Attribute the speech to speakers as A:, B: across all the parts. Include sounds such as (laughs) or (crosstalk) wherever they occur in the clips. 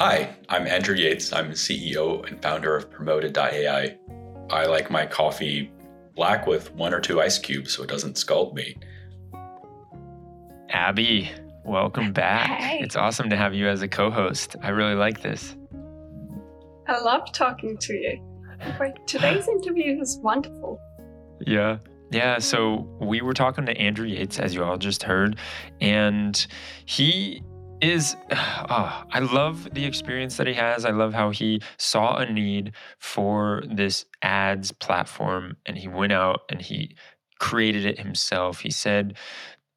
A: Hi, I'm Andrew Yates. I'm the CEO and founder of Promoted.ai. I like my coffee black with one or two ice cubes so it doesn't scald me.
B: Abby, welcome back.
C: Hey.
B: It's awesome to have you as a co host. I really like this.
C: I love talking to you. But today's (laughs) interview is wonderful.
B: Yeah. Yeah. So we were talking to Andrew Yates, as you all just heard, and he is oh, (sighs) I love the experience that he has. I love how he saw a need for this ads platform and he went out and he created it himself. He said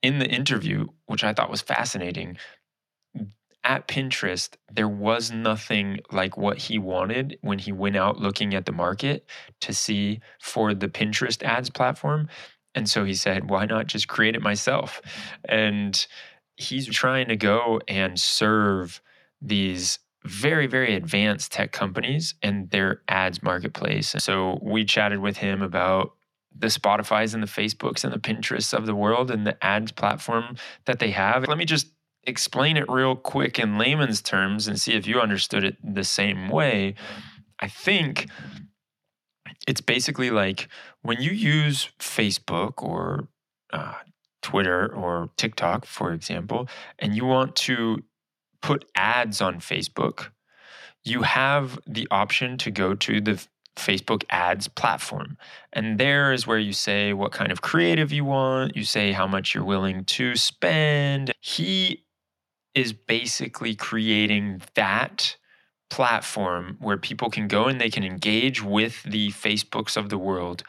B: in the interview, which I thought was fascinating, at Pinterest, there was nothing like what he wanted when he went out looking at the market to see for the Pinterest ads platform. And so he said, why not just create it myself? And he's trying to go and serve these very, very advanced tech companies and their ads marketplace. So we chatted with him about the Spotify's and the Facebooks and the Pinterests of the world and the ads platform that they have. Let me just explain it real quick in layman's terms and see if you understood it the same way. I think it's basically like when you use Facebook or uh, Twitter or TikTok, for example, and you want to put ads on Facebook, you have the option to go to the Facebook ads platform. And there is where you say what kind of creative you want, you say how much you're willing to spend. He is basically creating that platform where people can go and they can engage with the Facebooks of the world,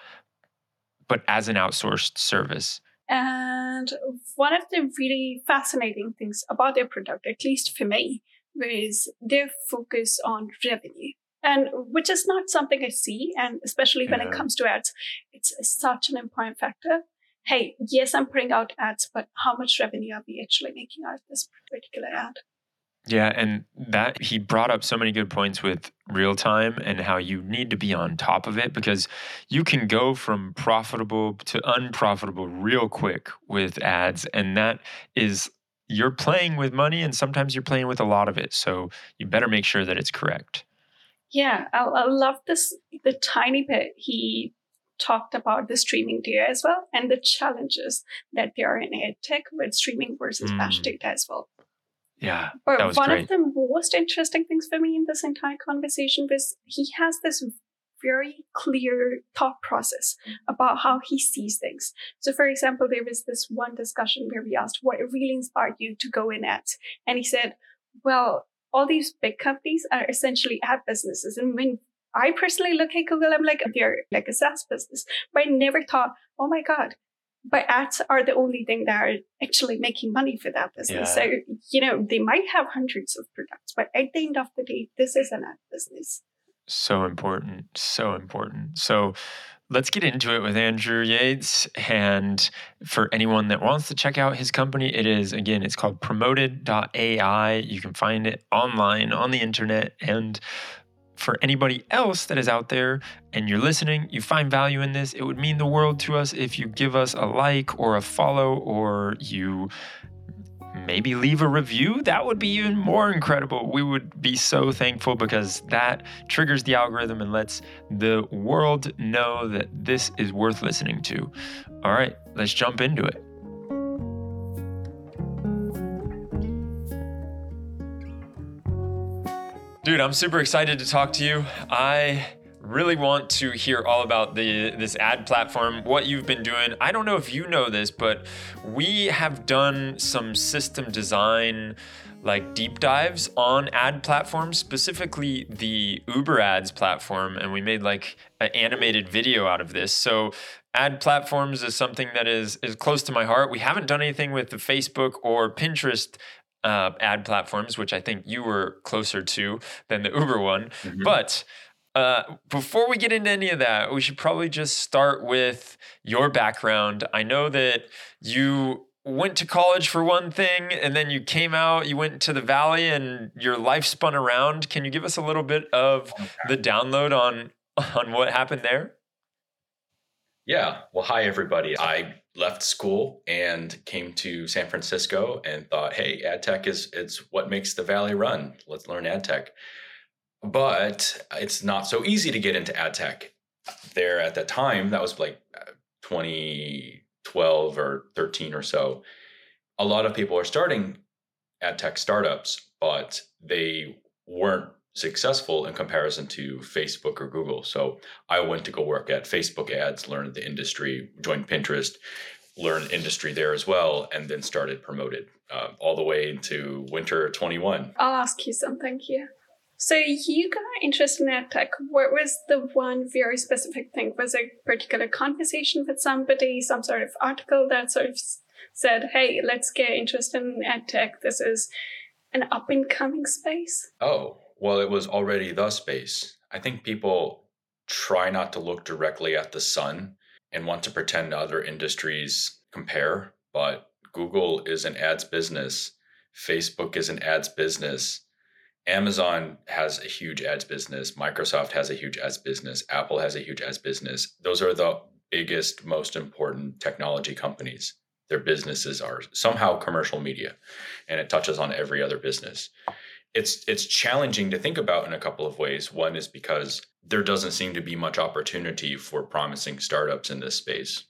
B: but as an outsourced service.
C: And one of the really fascinating things about their product, at least for me, was their focus on revenue. And which is not something I see, and especially when it comes to ads, it's such an important factor. Hey, yes, I'm putting out ads, but how much revenue are we actually making out of this particular ad?
B: Yeah, and that he brought up so many good points with real time and how you need to be on top of it because you can go from profitable to unprofitable real quick with ads. And that is, you're playing with money and sometimes you're playing with a lot of it. So you better make sure that it's correct.
C: Yeah, I, I love this. The tiny bit he talked about the streaming data as well and the challenges that there are in ad tech with streaming versus batch
B: Mm.
C: data as well.
B: Yeah.
C: But
B: That was
C: one
B: great.
C: of the most interesting things for me in this entire conversation was he has this very clear thought process mm-hmm. about how he sees things. So, for example, there was this one discussion where we asked what really inspired you to go in at. and he said, "Well, all these big companies are essentially ad businesses, and when I personally look at Google, I'm like, they're like a SaaS business. But I never thought, oh my God, but ads are the only thing that are actually making money for that business.
B: Yeah.
C: So, you know, they might have hundreds of products, but at the end of the day, this is an ad business.
B: So important. So important. So let's get into it with Andrew Yates. And for anyone that wants to check out his company, it is, again, it's called promoted.ai. You can find it online on the internet. And for anybody else that is out there and you're listening, you find value in this, it would mean the world to us if you give us a like or a follow or you maybe leave a review. That would be even more incredible. We would be so thankful because that triggers the algorithm and lets the world know that this is worth listening to. All right, let's jump into it. Dude, I'm super excited to talk to you. I really want to hear all about the this ad platform, what you've been doing. I don't know if you know this, but we have done some system design like deep dives on ad platforms, specifically the Uber ads platform, and we made like an animated video out of this. So ad platforms is something that is is close to my heart. We haven't done anything with the Facebook or Pinterest uh, ad platforms, which I think you were closer to than the Uber one.
A: Mhm.
B: But uh, before we get into any of that, we should probably just start with your background. I know that you went to college for one thing and then you came out, you went to the valley and your life spun around. Can you give us a little bit of the download on (laughs) on what happened there?
A: Yeah. Well, hi, everybody. I left school and came to San Francisco and thought, hey, ad tech is it's what makes the valley run. Let's learn ad tech. But it's not so easy to get into ad tech. There at that time, that was like uh, 2012 or 13 or so. A lot of people are starting ad tech startups, but they weren't successful in comparison to Facebook or Google. So I went to go work at Facebook ads, learned the industry, joined Pinterest, learned industry there as well, and then started promoted uh, all the way into winter 21.
C: I'll ask you something here. So you got interested in ad tech. What was the one very specific thing? Was it a particular conversation with somebody, some sort of article that sort of said, hey, let's get interested in ad tech. This is an up and coming space?
A: Oh, well, it was already the space. I think people try not to look directly at the sun and want to pretend other industries compare, but Google is an ads business, Facebook is an ads business. Amazon has a huge ads business. Microsoft has a huge ads business. Apple has a huge ads business. Those are the biggest, most important technology companies. Their businesses are somehow commercial media, and it touches on every other business it's it's challenging to think about in a couple of ways. One is because there doesn't seem to be much opportunity for promising startups in this space.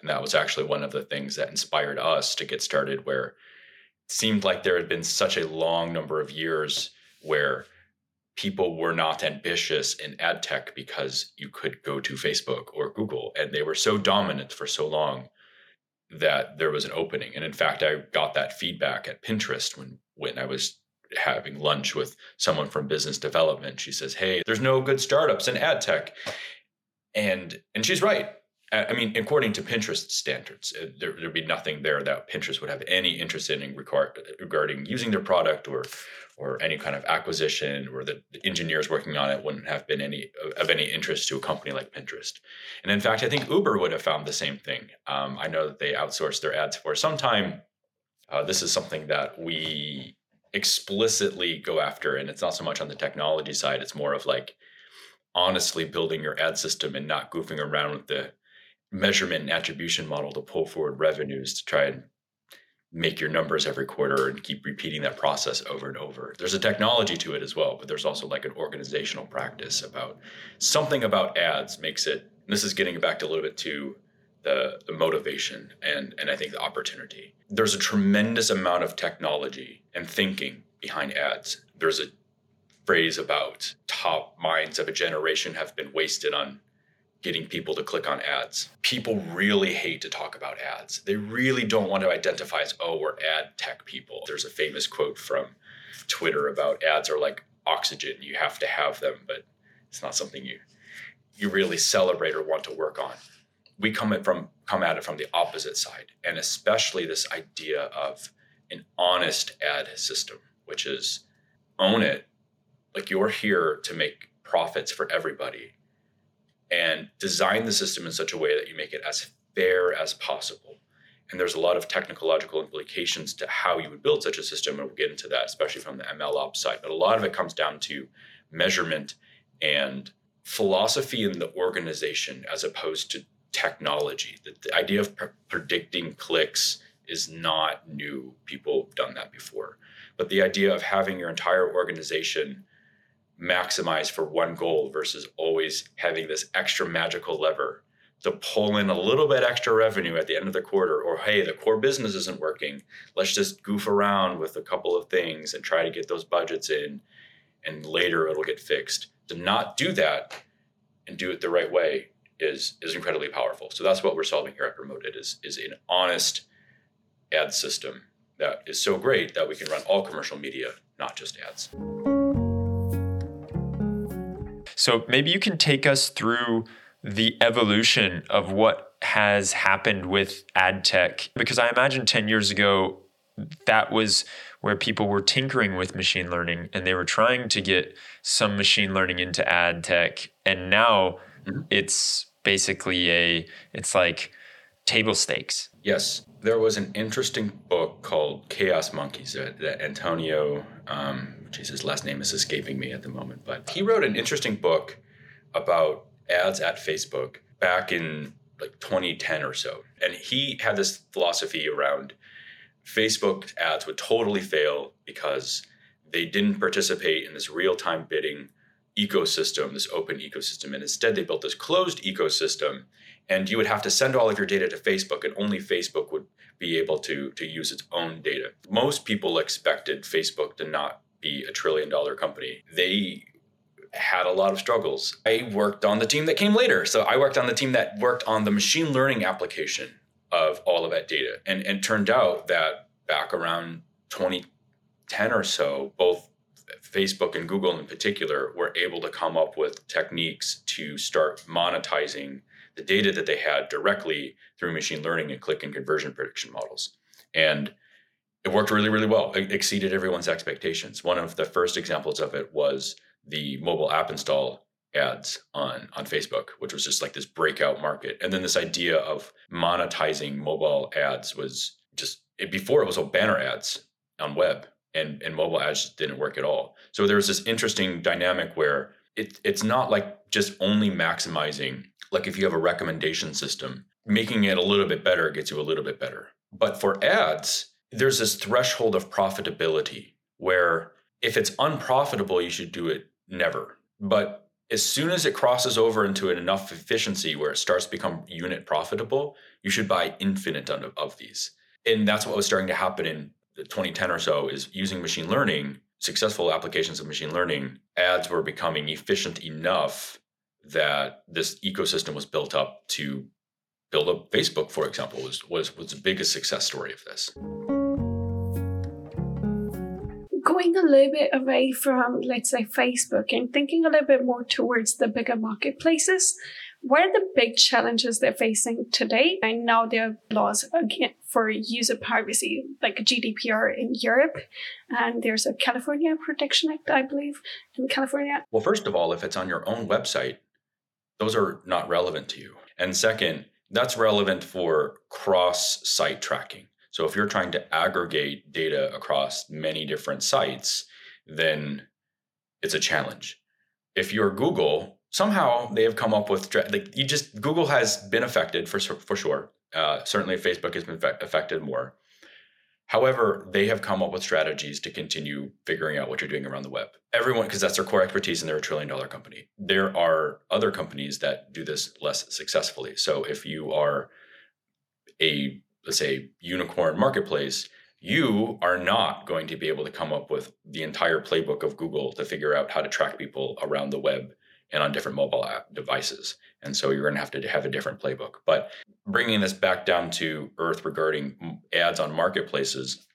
A: And that was actually one of the things that inspired us to get started where it seemed like there had been such a long number of years where people were not ambitious in ad tech because you could go to Facebook or Google and they were so dominant for so long that there was an opening. And in fact, I got that feedback at Pinterest when when I was having lunch with someone from business development. She says, "Hey, there's no good startups in ad tech," and and she's right. I mean, according to Pinterest standards, uh, there, would be nothing there that Pinterest would have any interest in regard, regarding using their product or or any kind of acquisition, or the, the engineers working on it wouldn't have been any of any interest to a company like Pinterest. And in fact, I think Uber would have found the same thing. Um, I know that they outsourced their ads for some time. Uh, this is something that we explicitly go after and it's not so much on the technology side it's more of like honestly building your ad system and not goofing around with the measurement and attribution model to pull forward revenues to try and make your numbers every quarter and keep repeating that process over and over. There's a technology to it as well, but there's also like an organizational practice about something about ads makes it this is getting back to a little bit to the, the motivation and, and I think the opportunity. There's a tremendous amount of technology and thinking behind ads. There's a phrase about top minds of a generation have been wasted on getting people to click on ads. People really hate to talk about ads. They really don't want to identify as, oh, we're ad tech people. There's a famous quote from Twitter about ads are like oxygen. You have to have them, but it's not something you you really celebrate or want to work on we come at from come at it from the opposite side, and especially this idea of an honest ad system, which is own it, like you're here to make profits for everybody, and design the system in such a way that you make it as fair as possible. And there's a lot of technological implications to how you would build such a system, and we'll get into that, especially from the ML ops side. But a lot of it comes down to measurement and philosophy in the organization as opposed to technology. The, the idea of pre- predicting clicks is not new. People have done that before. But the idea of having your entire organization maximize for one goal versus always having this extra magical lever to pull in a little bit extra revenue at the end of the quarter, or hey, the core business isn't working. Let's just goof around with a couple of things and try to get those budgets in, and later it'll get fixed. To not do that and do it the right way is is incredibly powerful. So that's what we're solving here at Promoted is is an honest ad system that is so great that we can run all commercial media, not just ads.
B: So maybe you can take us through the evolution of what has happened with ad tech because I imagine 10 years ago that was where people were tinkering with machine learning and they were trying to get some machine learning into ad tech and now mm-hmm. it's basically a it's like table stakes.
A: Yes, there was an interesting book called Chaos Monkeys that, that Antonio, um, his last name is escaping me at the moment, but he wrote an interesting book about ads at Facebook back in like 2010 or so. And he had this philosophy around Facebook ads would totally fail because they didn't participate in this real time bidding ecosystem, this open ecosystem. And instead, they built this closed ecosystem. And you would have to send all of your data to Facebook, and only Facebook would be able to, to use its own data. Most people expected Facebook to not be a trillion dollar company. They had a lot of struggles. I worked on the team that came later. So I worked on the team that worked on the machine learning application of all of that data. And and turned out that back around 2010 or so, both Facebook and Google in particular were able to come up with techniques to start monetizing the data that they had directly through machine learning and click and conversion prediction models. And it worked really, really well. It exceeded everyone's expectations. One of the first examples of it was the mobile app install ads on on Facebook, which was just like this breakout market. And then this idea of monetizing mobile ads was just it, before it was all banner ads on web and and mobile ads just didn't work at all. So there was this interesting dynamic where it it's not like just only maximizing like if you have a recommendation system, making it a little bit better gets you a little bit better. But for ads, there's this threshold of profitability where if it's unprofitable, you should do it never. But as soon as it crosses over into enough efficiency where it starts to become unit profitable, you should buy infinite of, of these. And that's what was starting to happen in 2010 or so is using machine learning, successful applications of machine learning, ads were becoming efficient enough that this ecosystem was built up to build up Facebook, for example, was was was the biggest success story of this
C: going a little bit away from, let's say, Facebook and thinking a little bit more towards the bigger marketplaces, what are the big challenges they're facing today? I know there are laws again for user privacy, like GDPR in Europe, and there's a California Protection Act, I believe, in California.
A: Well, first of all, if it's on your own website, those are not relevant to you. And second, that's relevant for cross site tracking. So if you're trying to aggregate data across many different sites, then it's a challenge. If you're Google, somehow they have come up with like you just Google has been affected for for sure. Uh, certainly, Facebook has been affected more. However, they have come up with strategies to continue figuring out what you're doing around the web. Everyone, because that's their core expertise and they're a trillion dollar company. There are other companies that do this less successfully. So if you are a let's say unicorn marketplace you are not going to be able to come up with the entire playbook of google to figure out how to track people around the web and on different mobile app devices and so you're going to have to have a different playbook but bringing this back down to earth regarding ads on marketplaces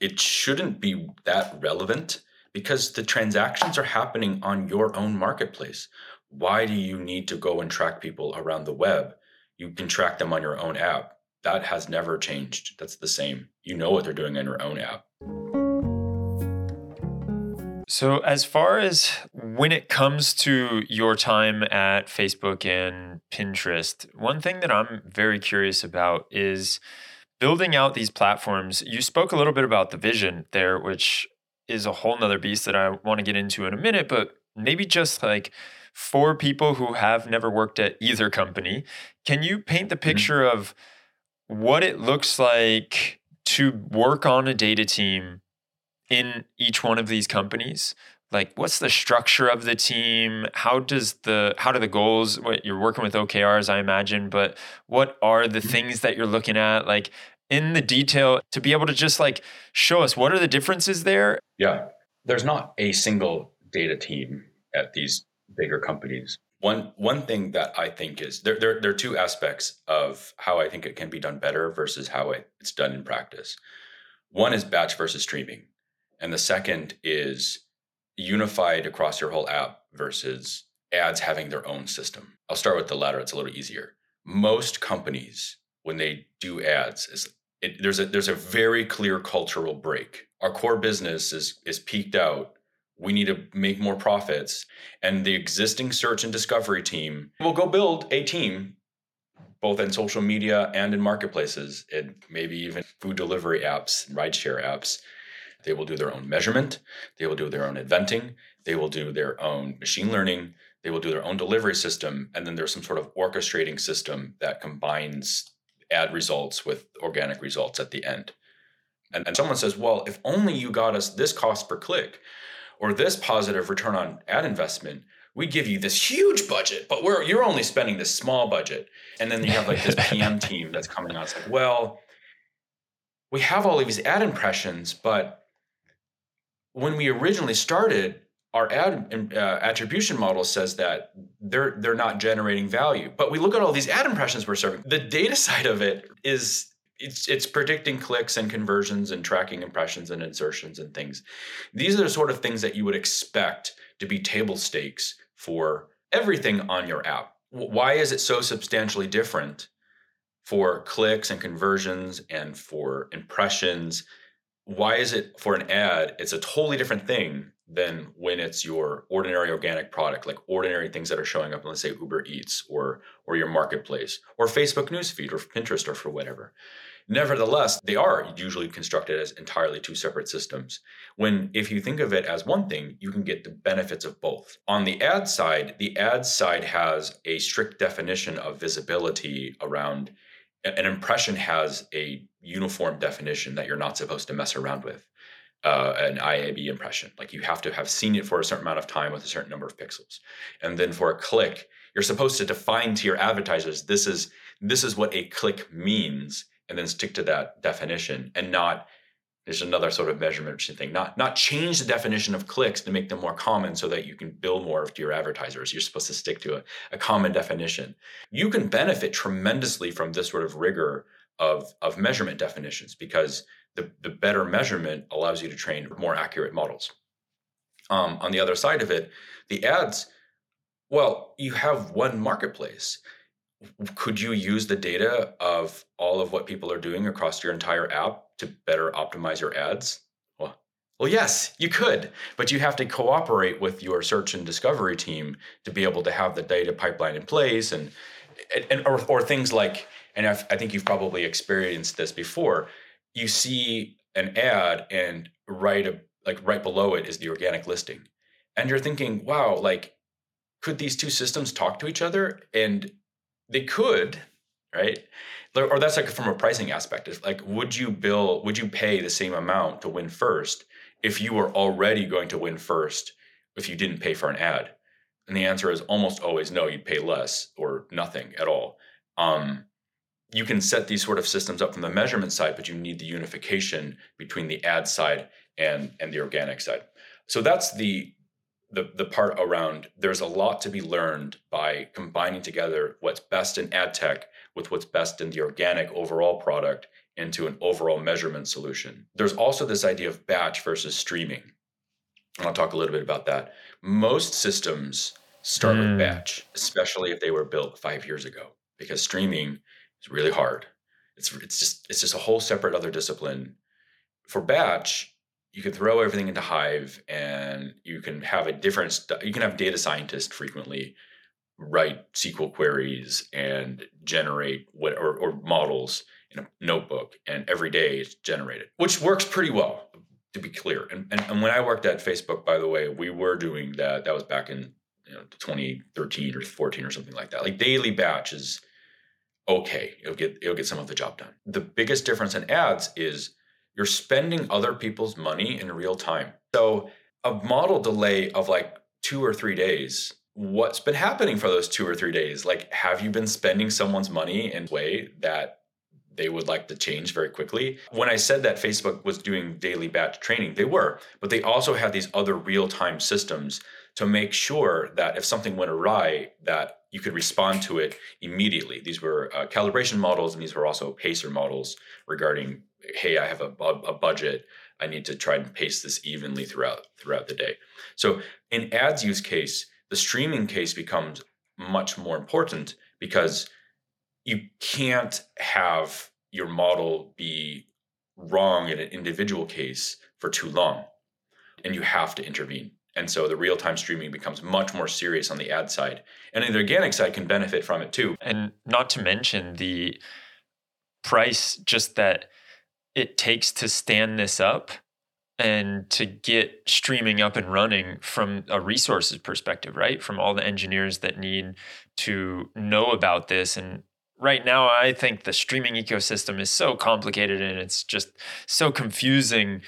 A: it shouldn't be that relevant because the transactions are happening on your own marketplace why do you need to go and track people around the web you can track them on your own app that has never changed. That's the same. You know what they're doing in your own app.
B: So, as far as when it comes to your time at Facebook and Pinterest, one thing that I'm very curious about is building out these platforms. You spoke a little bit about the vision there, which is a whole nother beast that I want to get into in a minute, but maybe just like for people who have never worked at either company, can you paint the mm-hmm. picture mm-hmm. of what it looks like to work on a data team in each one of these companies? Like what's the structure of the team? How does the how do the goals what you're working with okrs i imagine but what are the mm-hmm. things that you're looking at? Like in the detail to be able to just like show us what are the differences there?
A: Yeah. There's not a single data team at these bigger companies. One one thing that I think is there, there there are two aspects of how I think it can be done better versus how it, it's done in practice. One is batch versus streaming, and the second is unified across your whole app versus ads having their own system. I'll start with the latter; it's a little easier. Most companies, when they do ads, is it, there's a there's a very clear cultural break. Our core business is is peaked out we need to make more profits. And the existing search and discovery team will go build a team, both in social media and in marketplaces, and maybe even food delivery apps, rideshare apps. They will do their own measurement, they will do their own inventing, they will do their own machine learning, they will do their own delivery system, and then there's some sort of orchestrating system that combines ad results with organic results at the end. And, and someone says, well, if only you got us this cost per click or this positive return on ad investment, we give you this huge budget, but we're you're only spending this small budget. And then you have like this (laughs) PM team that's coming out. It's like, well, we have all of these ad impressions, but when we originally started, our ad uh, attribution model says that they're they're not generating value. But we look at all these ad impressions we're serving. The data side of it is it's it's predicting clicks and conversions and tracking impressions and insertions and things. These are the sort of things that you would expect to be table stakes for everything on your app. Why is it so substantially different for clicks and conversions and for impressions? Why is it for an ad? It's a totally different thing than when it's your ordinary organic product, like ordinary things that are showing up, let's say Uber Eats or or your marketplace or Facebook newsfeed or Pinterest or for whatever. Nevertheless, they are usually constructed as entirely two separate systems. When, if you think of it as one thing, you can get the benefits of both. On the ad side, the ad side has a strict definition of visibility around an impression has a uniform definition that you're not supposed to mess around with. Uh, an IAB impression. Like you have to have seen it for a certain amount of time with a certain number of pixels. And then for a click, you're supposed to define to your advertisers this is this is what a click means and then stick to that definition and not there's another sort of measurement thing. Not not change the definition of clicks to make them more common so that you can bill more to your advertisers. You're supposed to stick to a, a common definition. You can benefit tremendously from this sort of rigor of of measurement definitions because the, the better measurement allows you to train more accurate models. Um, on the other side of it the ads well you have one marketplace could you use the data of all of what people are doing across your entire app to better optimize your ads? Well, well, yes, you could, but you have to cooperate with your search and discovery team to be able to have the data pipeline in place, and and or, or things like, and I've, I think you've probably experienced this before. You see an ad, and right a, like right below it is the organic listing, and you're thinking, wow, like could these two systems talk to each other and they could, right? Or that's like from a pricing aspect. It's like, would you bill, would you pay the same amount to win first if you were already going to win first if you didn't pay for an ad? And the answer is almost always no, you'd pay less or nothing at all. Um, you can set these sort of systems up from the measurement side, but you need the unification between the ad side and, and the organic side. So that's the the, the part around there's a lot to be learned by combining together what's best in ad tech with what's best in the organic overall product into an overall measurement solution. There's also this idea of batch versus streaming. And I'll talk a little bit about that. Most systems start mm. with hmm. batch, especially if they were built five years ago, because streaming is really hard. It's it's just it's just a whole separate other discipline. For batch, you can throw everything into Hive and you can have a different, st- you can have data scientists frequently write SQL queries and generate what, or, or models in a notebook and every day it's generated, which works pretty well to be clear. And, and, and when I worked at Facebook, by the way, we were doing that. That was back in you know, 2013 or 14 or something like that. Like daily batch is okay. It'll get, it'll get some of the job done. The biggest difference in ads is you're spending other people's money in real time. So a model delay of like two or three days, what's been happening for those two or three days? Like, have you been spending someone's money in a way that they would like to change very quickly. When I said that Facebook was doing daily batch training, they were, but they also had these other real-time systems to make sure that if something went awry, that you could respond to it immediately. These were uh, calibration models, and these were also pacer models regarding hey, I have a, a budget. I need to try and pace this evenly throughout throughout the day. So in ads use case, the streaming case becomes much more important because you can't have your model be wrong in an individual case for too long and you have to intervene and so the real-time streaming becomes much more serious on the ad side and the organic side can benefit from it too
B: and not to mention the price just that it takes to stand this up and to get streaming up and running from a resources perspective, right? From all the engineers that need to know about this. And right now, I think the streaming ecosystem is so complicated and it's just so confusing.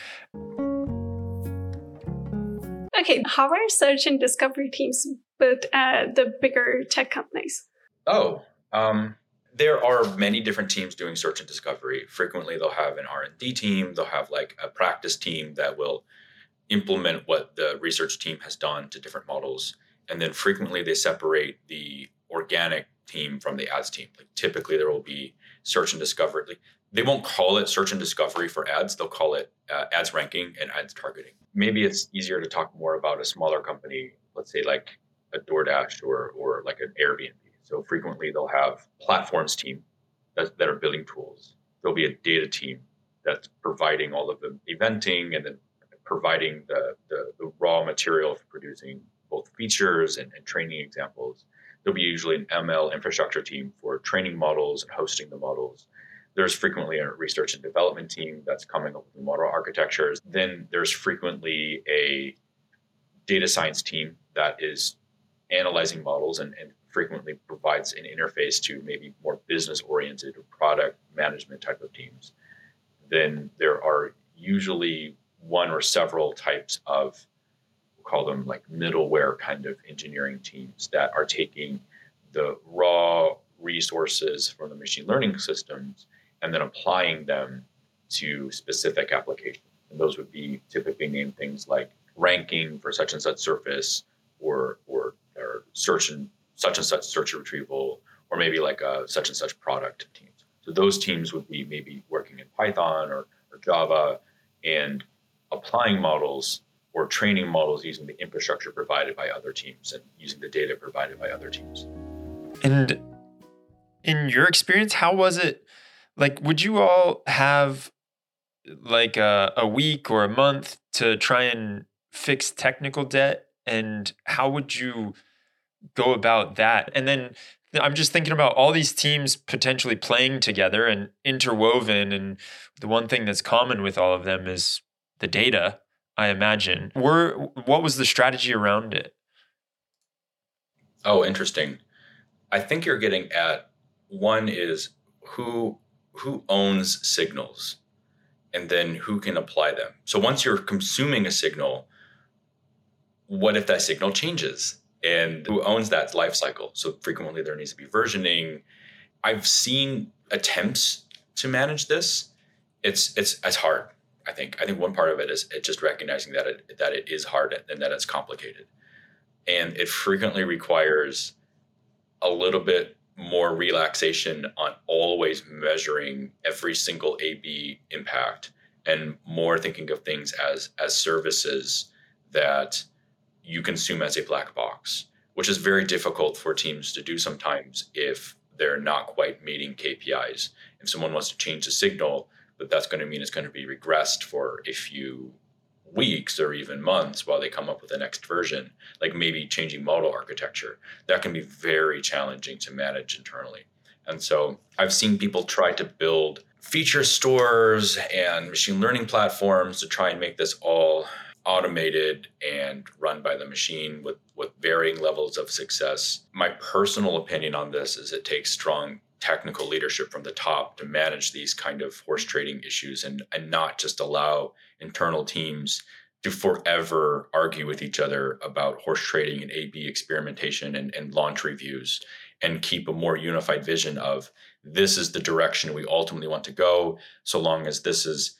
C: Okay, how are search and discovery teams built at the bigger tech companies?
A: Oh, um, there are many different teams doing search and discovery. Frequently they'll have an r&d team they'll have like a practice team that will implement what the research team has done to different models. And then frequently they separate the organic team from the ads team. Like typically there will be search and discovery. They won't call it search and discovery for ads they'll call it uh, ads ranking and ads targeting maybe it's easier to talk more about a smaller company let's say like a doordash or, or like an airbnb so frequently they'll have platforms team that, that are building tools. There'll be a data team that's providing all of the eventing and then providing the, the, the raw material for producing both features and, and training examples. There'll be usually an ML infrastructure team for training models and hosting the models. There's frequently a research and development team that's coming up with model architectures. Then there's frequently a data science team that is analyzing models and, and frequently provides an interface to maybe more business oriented or product management type of teams. Then there are usually one or several types of we'll call them like middleware kind of engineering teams that are taking the raw resources from the machine learning systems and then applying them to specific applications. And those would be typically named things like ranking for such and such surface or or, or search and such and such search retrieval, or maybe like a such and such product teams. So those teams would be maybe working in Python or, or Java and applying models or training models using the infrastructure provided by other teams and using the data provided by other teams.
B: And in your experience, how was it? Like, would you all have like a, a week or a month to try and fix technical debt? And how would you go about that? And then I'm just thinking about all these teams potentially playing together and interwoven. And the one thing that's common with all of them is the data, I imagine. Were, what was the strategy around it?
A: Oh, interesting. I think you're getting at one is who who owns signals and then who can apply them. So once you're consuming a signal, what if that signal changes? and who owns that life cycle. So frequently there needs to be versioning. I've seen attempts to manage this. It's it's it's hard. I think I think one part of it is it just recognizing that it that it is hard and that it's complicated, and it frequently requires a little bit more relaxation on always measuring every single A/B impact and more thinking of things as as services that you consume as a black box, which is very difficult for teams to do sometimes if they're not quite meeting KPIs. If someone wants to change the signal, that's going to mean it's going to be regressed for a few weeks or even months while they come up with the next version, like maybe changing model architecture. That can be very challenging to manage internally. And so I've seen people try to build feature stores and machine learning platforms to try and make this all automated and run by the machine with, with varying levels of success. My personal opinion on this is it takes strong technical leadership from the top to manage these kind of horse trading issues and, and not just allow internal teams to forever argue with each other about horse trading and A/B experimentation and, and launch reviews, and keep a more unified vision of this is the direction we ultimately want to go. So long as this is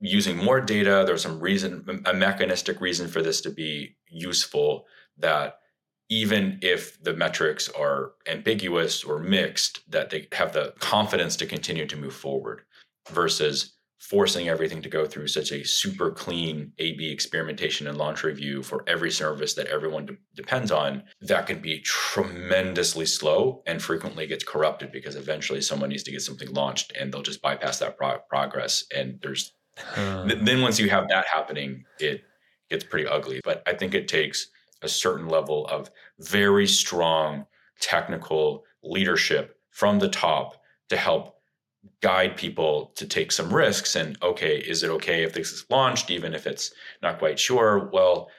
A: using more data, there's some reason, a mechanistic reason for this to be useful that even if the metrics are ambiguous or mixed, that they have the confidence to continue to move forward versus forcing everything to go through such a super clean A/B experimentation and launch review for every service that everyone de- depends on, that can be tremendously slow and frequently gets corrupted because eventually someone needs to get something launched and they'll just bypass that pro- progress and there's uh, then once you have that happening, it gets pretty ugly. But I think it takes a certain level of very strong technical leadership from the top to help guide people to take some risks and okay is it okay if this is launched even if it's not quite sure well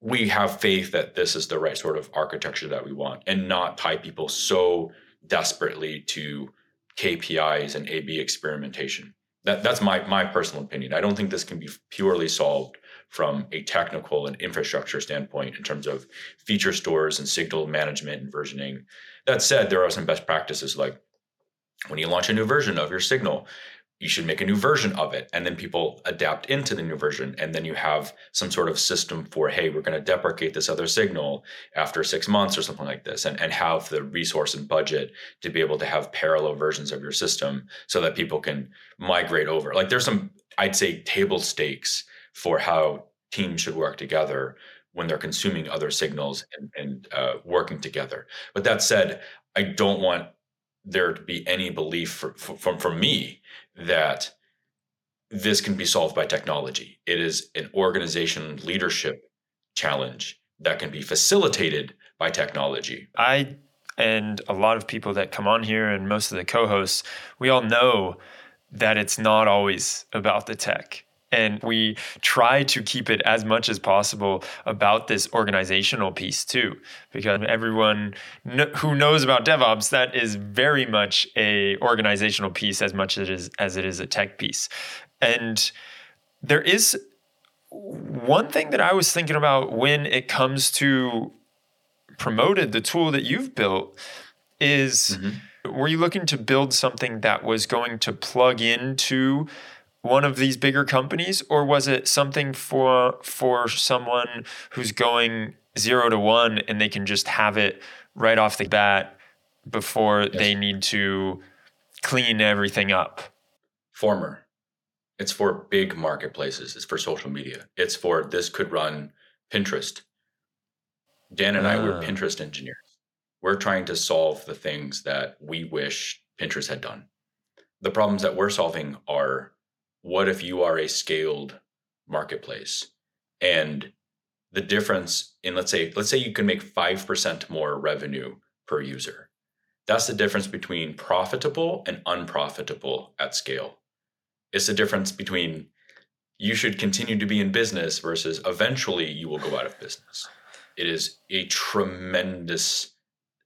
A: we have faith that this is the right sort of architecture that we want and not tie people so desperately to KPIs and A/B experimentation. That, that's my my personal opinion. I don't think this can be purely solved from a technical and infrastructure standpoint in terms of feature stores and signal management and versioning. That said, there are some best practices like when you launch a new version of your signal, you should make a new version of it and then people adapt into the new version and then you have some sort of system for hey we're going to deprecate this other signal after six months or something like this and, and have the resource and budget to be able to have parallel versions of your system so that people can migrate over like there's some i'd say table stakes for how teams should work together when they're consuming other signals and, and uh, working together but that said i don't want there to be any belief for, for, from me that this can be solved by technology. It is an organization leadership challenge that can be facilitated by technology.
B: I and a lot of people that come on here and most of the co-hosts, we all know that it's not always about the tech. And we try to keep it as much as possible about this organizational piece too, because everyone who knows about DevOps, that is very much a organizational piece as much as it is, as it is a tech piece. And there is one thing that I was thinking about when it comes to promoted, the tool that you've built is mm-hmm. were you looking to build something that was going to plug into one of these bigger companies or was it something for for someone who's going 0 to 1 and they can just have it right off the bat before yes. they need to clean everything up
A: former it's for big marketplaces it's for social media it's for this could run pinterest dan and uh. i were ah. pinterest engineers we're trying to solve the things that we wish pinterest had done the problems that we're solving are what if you are a scaled marketplace? And the difference in let's say let's say you can make 5% more revenue per user. That's the difference between profitable and unprofitable at scale. It's the difference between you should continue to be in business versus eventually you will go out of business. It is a tremendous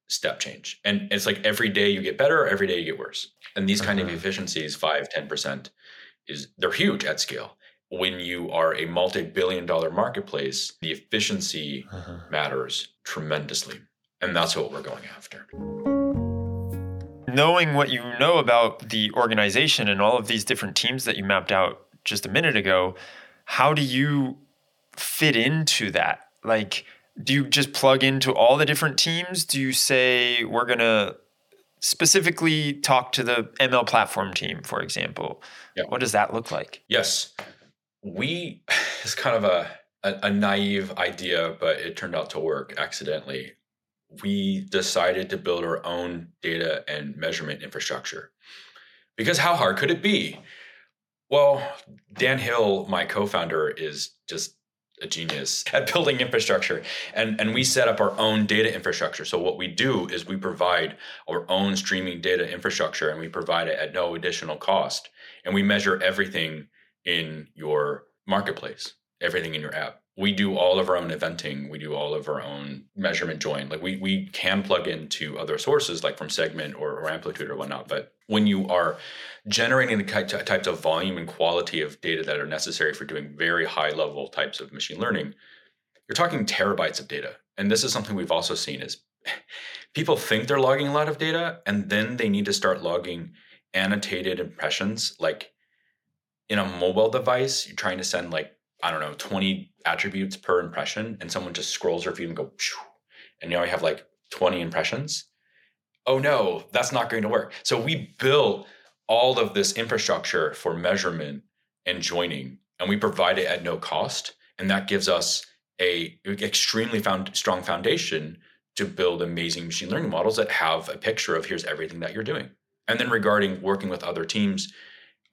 A: step change. And it's like every day you get better or every day you get worse. And these kind uh-huh. of efficiencies 5 10% is they're huge at scale. When you are a multi-billion dollar marketplace, the efficiency uh-huh. matters tremendously. And that's what we're going after.
B: Knowing what you know about the organization and all of these different teams that you mapped out just a minute ago, how do you fit into that? Like, do you just plug into all the different teams? Do you say we're going to specifically talk to the ML platform team, for example? Yeah. What does that look like?
A: Yes. We, (sighs) it's kind of a, a, a naive idea, but it turned out to work accidentally. We decided to build our own data and measurement infrastructure. Because how hard could it be? Well, Dan Hill, my co founder, is just a genius (laughs) at building infrastructure. And and we set up our own data infrastructure. So what we do is we provide our own streaming data infrastructure and we provide it at no additional cost. And we measure everything in your marketplace everything in your app. We do all of our own eventing. We do all of our own measurement join. Like we we can plug into other sources like from segment or, or amplitude or whatnot. But when you are generating the types of volume and quality of data that are necessary for doing very high level types of machine learning you're talking terabytes of data and this is something we've also seen is (laughs) people think they're logging a lot of data and then they need to start logging annotated impressions like in a mobile device you're trying to send like I don't know, 20 attributes per impression, and someone just scrolls their feed and go, and now you have like 20 impressions. Oh no, that's not going to work. So we built all of this infrastructure for measurement and joining, and we provide it at no cost. And that gives us a extremely found, strong foundation to build amazing machine learning models that have a picture of here's everything that you're doing. And then regarding working with other teams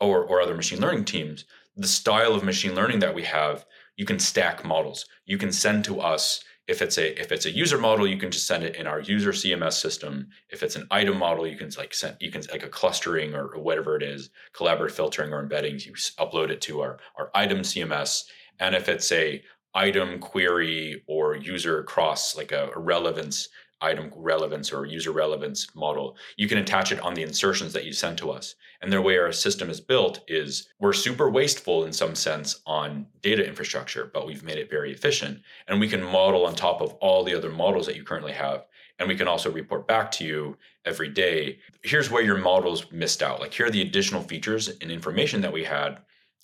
A: or, or other machine learning teams, the style of machine learning that we have, you can stack models. You can send to us if it's a if it's a user model, you can just send it in our user CMS system. If it's an item model, you can like send you can like a clustering or, whatever it is, collaborative filtering or embeddings. You upload it to our our item CMS. And if it's a item query or user cross like a, a relevance item relevance or user relevance model, you can attach it on the insertions that you send to us. And the way our system is built is we're super wasteful in some sense on data infrastructure, but we've made it very efficient. And we can model on top of all the other models that you currently have. And we can also report back to you every day. Here's where your models missed out. Like here are the additional features and information that we had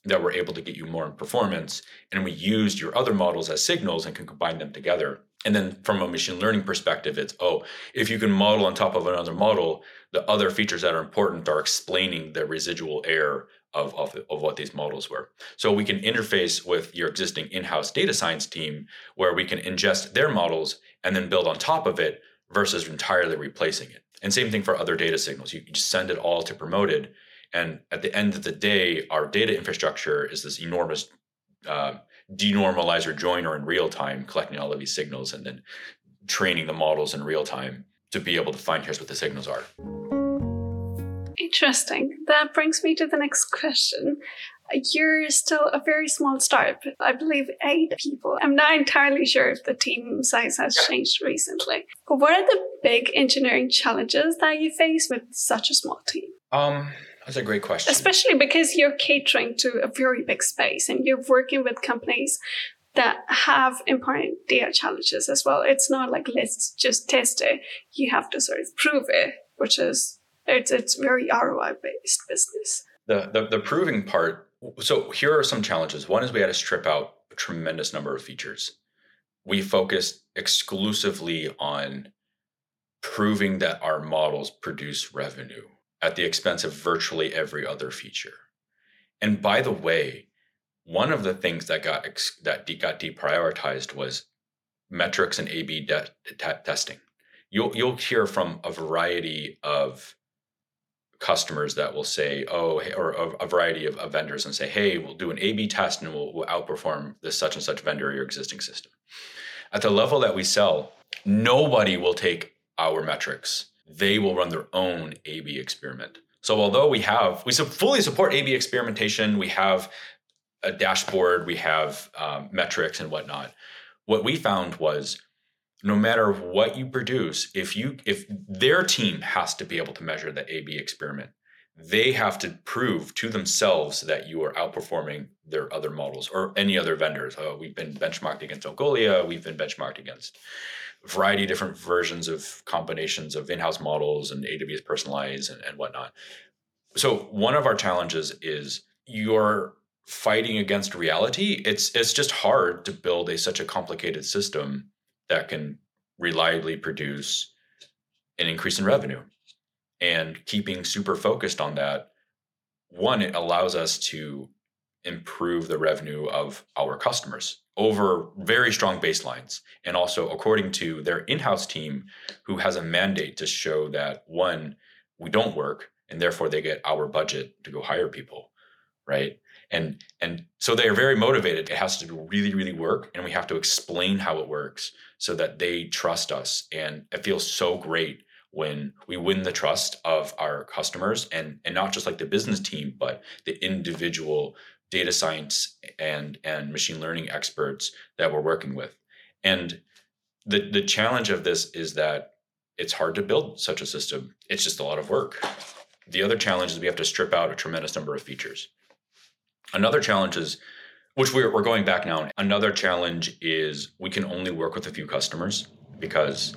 A: that were able to get you more in performance. And we used your other models as signals and can combine them together. And then from a machine learning perspective, it's oh, if you can model on top of another model, the other features that are important are explaining the residual error of, of, of what these models were. So we can interface with your existing in-house data science team where we can ingest their models and then build on top of it versus entirely replacing it. And same thing for other data signals. You just send it all to promoted and at the end of the day, our data infrastructure is this enormous uh, denormalizer joiner in real time, collecting all of these signals and then training the models in real time to be able to find here's what the signals are.
C: Interesting. That brings me to the next question. You're still a very small startup. I believe eight people. I'm not entirely sure if the team size has changed recently. What are the big engineering challenges that you face with such a small team?
A: Um, that's a great question.
C: Especially because you're catering to a very big space and you're working with companies that have important data challenges as well. It's not like let's just test it. You have to sort of prove it, which is it's it's very ROI based business.
A: The, the the proving part. So here are some challenges. One is we had to strip out a tremendous number of features. We focused exclusively on proving that our models produce revenue at the expense of virtually every other feature. And by the way, one of the things that got ex- that de- got deprioritized was metrics and A/B de- te- testing. You'll you'll hear from a variety of customers that will say, "Oh," or a, variety of, of, vendors and say, "Hey, we'll do an A/B test and we'll, we'll outperform this such and such vendor or your existing system." At the level that we sell, nobody will take our metrics they will run their own A B experiment. So although we have, we fully support A B experimentation, we have a dashboard, we have um, metrics and whatnot. What we found was no matter what you produce, if you if their team has to be able to measure the A B experiment, they have to prove to themselves that you are outperforming their other models or any other vendors. Uh, we've been benchmarked against Algolia, we've been benchmarked against variety of different versions of combinations of in-house models and AWS personalize and, and whatnot. So one of our challenges is you're fighting against reality. It's it's just hard to build a such a complicated system that can reliably produce an increase in revenue. And keeping super focused on that, one, it allows us to improve the revenue of our customers over very strong baselines. And also, according to their in house team, who has a mandate to show that one, we don't work, and therefore they get our budget to go hire people, right? And and so they are very motivated. It has to really, really work, and we have to explain how it works so that they trust us. And it feels so great when we win the trust of our customers and and not just like the business team, but the individual data science and and machine learning experts that we're working with. And the the challenge of this is that it's hard to build such a system. It's just a lot of work. The other challenge is we have to strip out a tremendous number of features. Another challenge is which we're, we're going back now another challenge is we can only work with a few customers because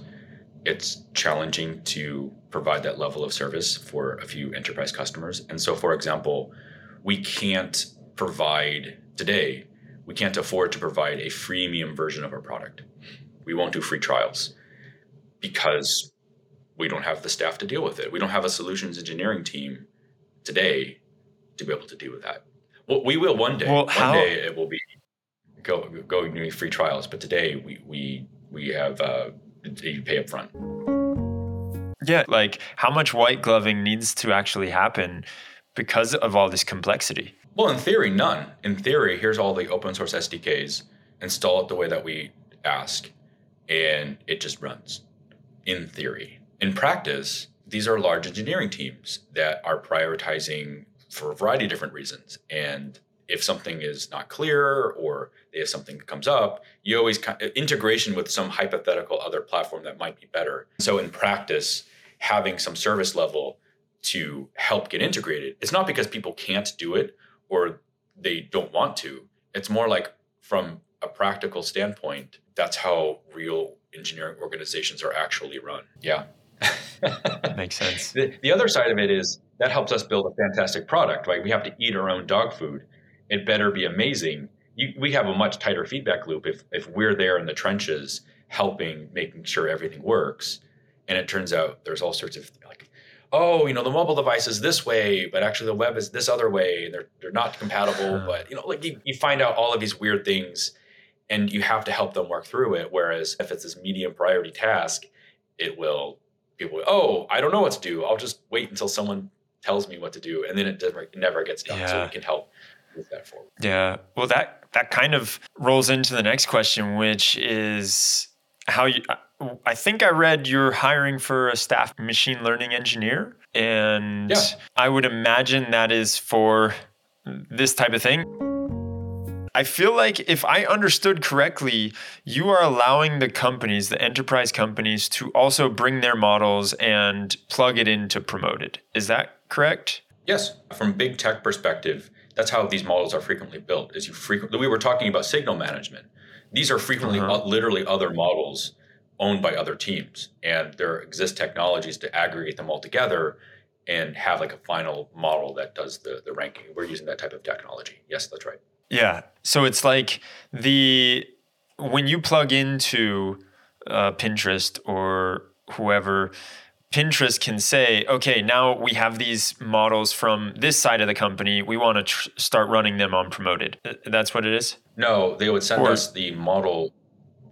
A: it's challenging to provide that level of service for a few enterprise customers. And so for example we can't provide today, we can't afford to provide a freemium version of our product. We won't do free trials because we don't have the staff to deal with it. We don't have a solutions engineering team today to be able to deal with that. Well, we will one day. Well, one how? day it will be go going to be free trials, but today we we we have uh, you pay up front.
B: Yeah, like how much white gloving needs to actually happen because of all this complexity?
A: Well, in theory, none. In theory, here's all the open source SDKs, install it the way that we ask, and it just runs in theory. In practice, these are large engineering teams that are prioritizing for a variety of different reasons. And if something is not clear or if something comes up, you always integration with some hypothetical other platform that might be better. So in practice, having some service level to help get integrated, it's not because people can't do it or they don't want to. It's more like from a practical standpoint, that's how real engineering organizations are actually run. Yeah. (laughs)
B: Makes sense.
A: The, the other side of it is that helps us build a fantastic product, right? We have to eat our own dog food. It better be amazing. You, we have a much tighter feedback loop if, if we're there in the trenches helping, making sure everything works. And it turns out there's all sorts of like, oh, you know, the mobile device is this way, but actually the web is this other way, and they're they're not compatible. but you know, like you, you find out all of these weird things and you have to help them work through it. Whereas if it's this medium priority task, it will people, oh, I don't know what to do. I'll just wait until someone tells me what to do, and then it never, never gets done. Yeah. So we can help move that forward.
B: Yeah. Well, that that kind of rolls into the next question, which is how you. I think I read you're hiring for a staff machine learning engineer, and yeah. I would imagine that is for this type of thing. I feel like if I understood correctly, you are allowing the companies, the enterprise companies, to also bring their models and plug it in to Promoted. Is that correct?
A: Yes. From big tech perspective, that's how these models are frequently built. Is you frequently we were talking about signal management. These are frequently uh-huh. literally other models owned by other teams, and there exist technologies to aggregate them all together and have like a final model that does the the ranking. We're using that type of technology. Yes, that's right.
B: Yeah. So it's like the when you plug into uh, Pinterest or whoever, Pinterest can say, okay, now we have these models from this side of the company. We want to tr- start running them on promoted. That's what it is?
A: No, they would send or, us the model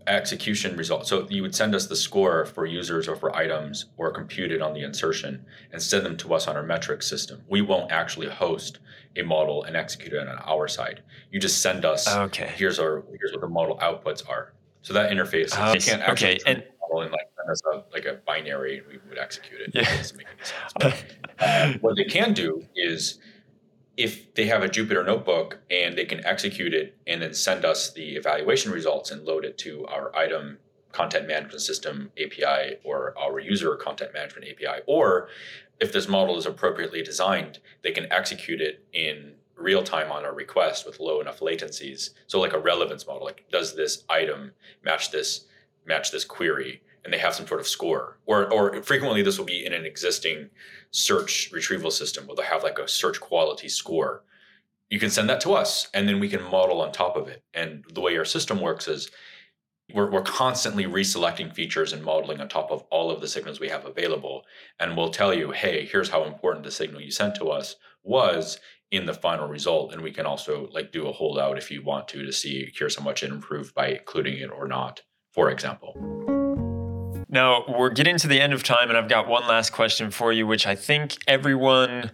A: execution result. So you would send us the score for users or for items or compute it on the insertion and send them to us on our metrics system. We won't actually host a model and execute it on our side. You just send us okay. here's our here's what the model outputs are. So that interface uh, you can't actually okay. and, model and like send us a, like a binary and we would execute it. Yeah. It uh, what they can do is if they have a Jupyter notebook and they can execute it and then send us the evaluation results and load it to our item content management system API or our user content management API, or if this model is appropriately designed, they can execute it in real time on a request with low enough latencies. So like a relevance model, like does this item match this match this query? And they have some sort of score. Or or frequently this will be in an existing search retrieval system where they have like a search quality score. You can send that to us and then we can model on top of it. And the way our system works is we're, we're constantly reselecting features and modeling on top of all of the signals we have available. And we'll tell you, hey, here's how important the signal you sent to us was in the final result. And we can also like do a holdout if you want to to see here's how much it improved by including it or not, for example.
B: Now we're getting to the end of time, and I've got one last question for you, which I think everyone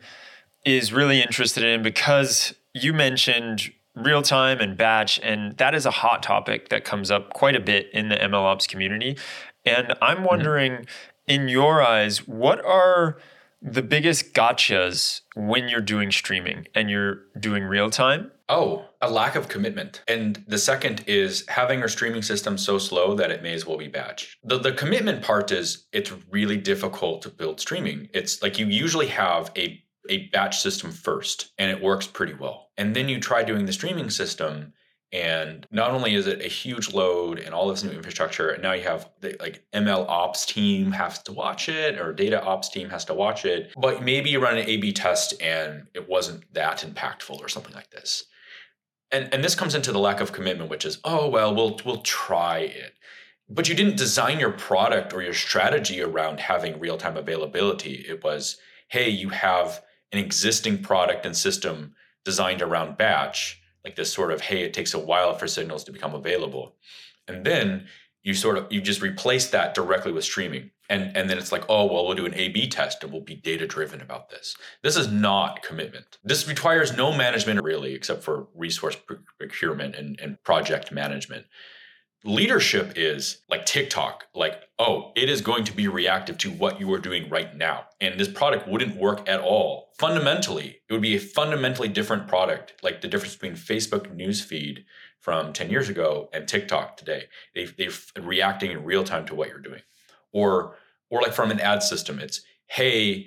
B: is really interested in because you mentioned real time and batch. And that is a hot topic that comes up quite a bit in the MLOps community. And I'm mm-hmm. wondering, mm-hmm. in your eyes, what are the biggest gotchas when you're doing streaming and you're doing real time?
A: Oh, a lack of commitment. And the second is having our streaming system so slow that it may as well be batch. The, the commitment part is it's really difficult to build streaming. It's like you usually have a a batch system first and it works pretty well. And then you try doing the streaming system and not only is it a huge load and all this new infrastructure, and now you have the like ML ops team has to watch it or data ops team has to watch it, but maybe you run an A B test and it wasn't that impactful or something like this. And and this comes into the lack of commitment, which is, oh well, we'll we'll try it. But you didn't design your product or your strategy around having real-time availability. It was, hey, you have an existing product and system designed around batch, like this sort of, hey, it takes a while for signals to become available. And then you sort of you just replace that directly with streaming. And, and then it's like, oh, well, we'll do an A B test and we'll be data driven about this. This is not commitment. This requires no management really, except for resource procurement and, and project management. leadership is like TikTok, like, oh, it is going to be reactive to what you are doing right now. And this product wouldn't work at all. Fundamentally, it would be a fundamentally different product, like the difference between Facebook newsfeed from 10 years ago and TikTok today. They, they're reacting in real time to what you're doing. Or, or like from an ad system, it's, hey,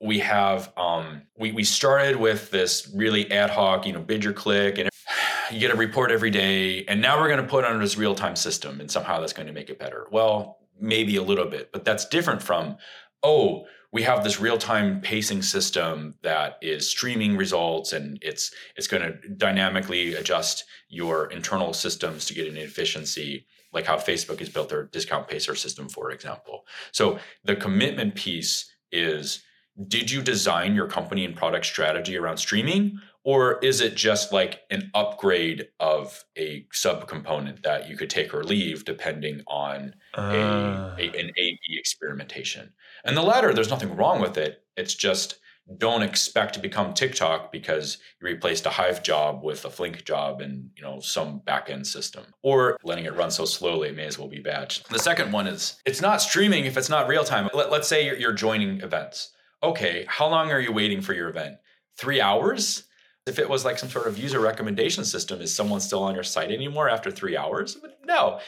A: we have um, we, we started with this really ad hoc you know bid your click and (sighs) you get a report every day and now we're going to put on this real-time system and somehow that's going to make it better. Well maybe a little bit but that's different from oh we have this real-time pacing system that is streaming results and it's it's going to dynamically adjust your internal systems to get an efficiency like how facebook has built their discount pacer system for example so the commitment piece is did you design your company and product strategy around streaming or is it just like an upgrade of a subcomponent that you could take or leave depending on uh. a, a, ah. an A/B experimentation? And the latter, there's nothing wrong with it. It's just don't expect to become TikTok because you replaced a Hive job with a Flink job and you know some backend system, or letting it run so slowly it may as well be batched. The second one is it's not streaming if it's not real time. Let, us say you're, you're joining events okay, how long are you waiting for your event? Three hours? If it was like some sort of user recommendation system, is someone still on your site anymore after three hours? No.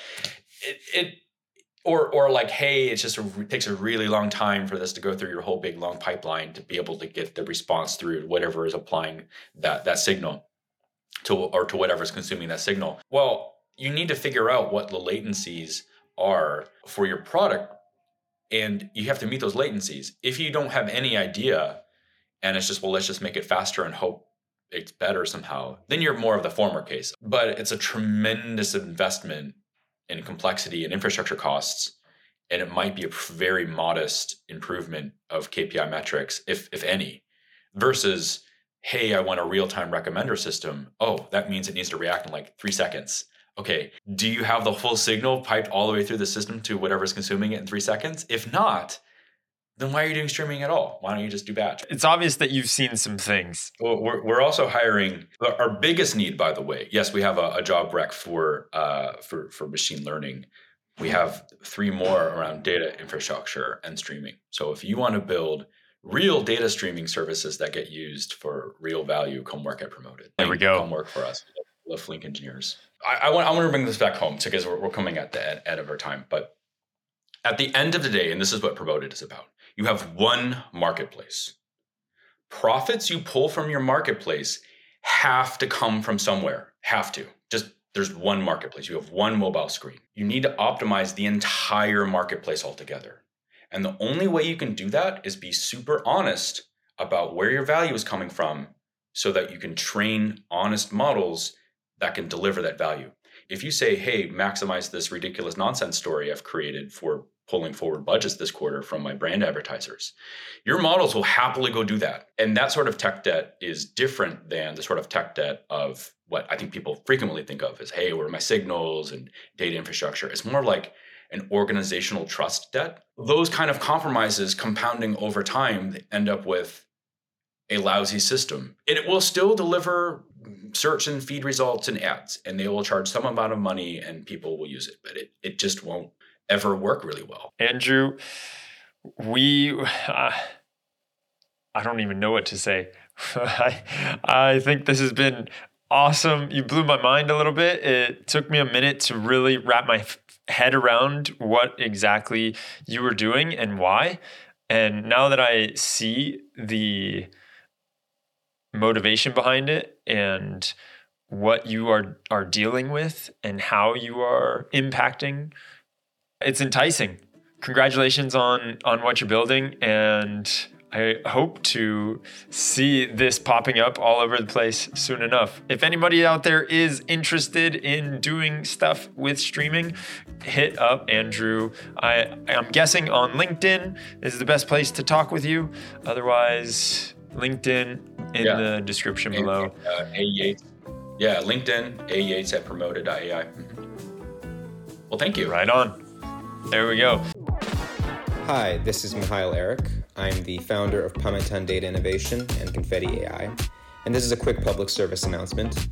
A: It, it or or like, hey, it's just a, it takes a really long time for this to go through your whole big long pipeline to be able to get the response through whatever is applying that that signal to or to whatever is consuming that signal. Well, you need to figure out what the latencies are for your product and you have to meet those latencies. If you don't have any idea and it's just, well, let's just make it faster and hope it's better somehow, then you're more of the former case. But it's a tremendous investment in complexity and infrastructure costs. And it might be a very modest improvement of KPI metrics, if, if any, versus, hey, I want a real time recommender system. Oh, that means it needs to react in like three seconds okay, do you have the full signal piped all the way through the system to whatever's consuming it in three seconds? If not, then why are you doing streaming at all? Why don't you just do batch?
B: It's obvious that you've seen some things.
A: Well, we're, we're also hiring our biggest need, by the way. Yes, we have a, a job rec for uh, for for machine learning. We have three more around data infrastructure and streaming. So if you want to build real data streaming services that get used for real value, come work at Promoted.
B: There we go.
A: Come work for us. Love Flink engineers. I, I, want I want to bring this back home because we're, we're coming at the end of our time. But at the end of the day, and this is what Promoted is about, you have one marketplace. Profits you pull from your marketplace have to come from somewhere. Have to. Just there's one marketplace. You have one mobile screen. You need to optimize the entire marketplace altogether. And the only way you can do that is be super honest about where your value is coming from so that you can train honest models that can deliver that value. If you say, hey, maximize this ridiculous nonsense story I've created for pulling forward budgets this quarter from my brand advertisers, your models will happily go do that. And that sort of tech debt is different than the sort of tech debt of what I think people frequently think of as, hey, where are my signals and data infrastructure? It's more like an organizational trust debt. Those kind of compromises compounding over time end up with a lousy system. It will still deliver search and feed results and ads, and they will charge some amount of money and people will use it, but it, it just won't ever work really well.
B: Andrew, we, uh, I don't even know what to say. (laughs) I, I think this has been awesome. You blew my mind a little bit. It took me a minute to really wrap my head around what exactly you were doing and why. And now that I see the motivation behind it and what you are are dealing with and how you are impacting it's enticing congratulations on on what you're building and I hope to see this popping up all over the place soon enough. If anybody out there is interested in doing stuff with streaming, hit up Andrew. I I'm guessing on LinkedIn is the best place to talk with you. Otherwise, LinkedIn in yeah. the description and, below.
A: Uh, a Yates. Yeah, LinkedIn, A Yates at promoted.ai. Well, thank you.
B: Right on. There we go.
D: Hi, this is Mihail Eric. I'm the founder of Pametan Data Innovation and Confetti AI. And this is a quick public service announcement.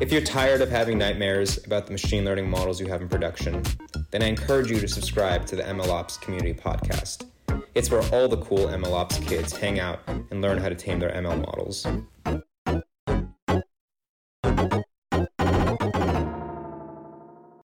D: If you're tired of having nightmares about the machine learning models you have in production, then I encourage you to subscribe to the MLOps Community Podcast. It's where all the cool MLOps kids hang out and learn how to tame their ML models.